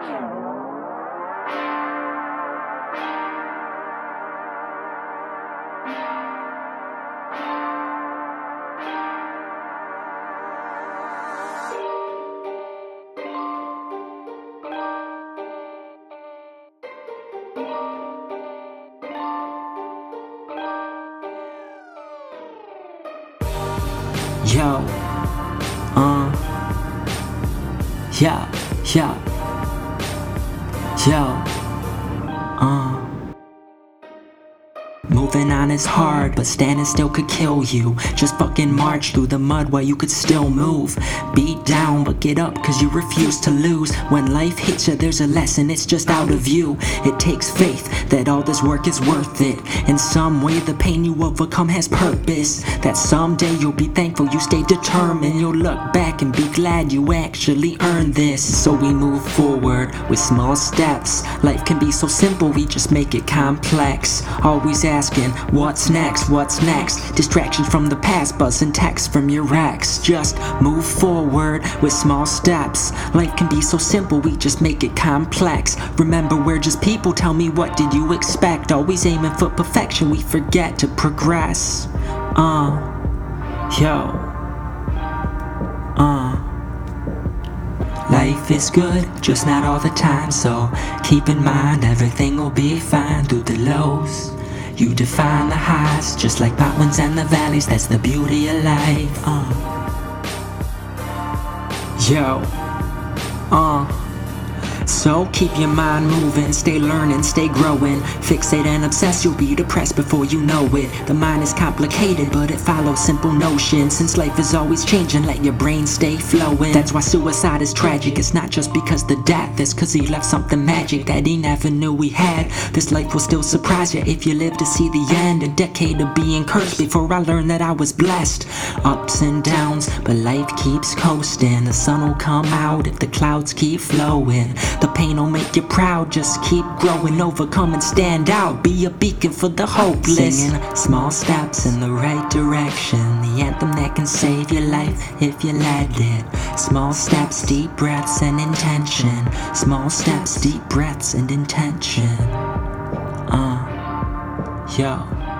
Yo, uh, yeah, yeah, yo, uh. Moving on is hard, but standing still could kill you. Just fucking march through the mud while you could still move. Beat down, but get up, cause you refuse to lose. When life hits you, there's a lesson, it's just out of you. It takes faith that all this work is worth it. In some way, the pain you overcome has purpose. That someday you'll be thankful you stayed determined. You'll look back and be glad you actually earned this. So we move forward with small steps. Life can be so simple, we just make it complex. Always asking, what's next? What's next? Distractions from the past, buzzing texts from your ex. Just move forward with small steps. Life can be so simple, we just make it complex. Remember, we're just people, tell me what did you expect? Always aiming for perfection, we forget to progress. Uh, yo, uh. Life is good, just not all the time, so keep in mind everything will be fine through the lows. You define the highs, just like mountains and the valleys, that's the beauty of life. Uh. Yo, uh. So keep your mind moving, stay learning, stay growing. Fixate and obsess, you'll be depressed before you know it. The mind is complicated, but it follows simple notions. Since life is always changing, let your brain stay flowing. That's why suicide is tragic. It's not just because the death, it's cause he left something magic that he never knew he had. This life will still surprise you if you live to see the end. A decade of being cursed before I learned that I was blessed. Ups and downs, but life keeps coasting. The sun will come out if the clouds keep flowing. The pain will make you proud. Just keep growing, overcome, and stand out. Be a beacon for the hopeless. Singing small steps in the right direction. The anthem that can save your life if you let it. Small steps, deep breaths, and intention. Small steps, deep breaths, and intention. Uh, yo.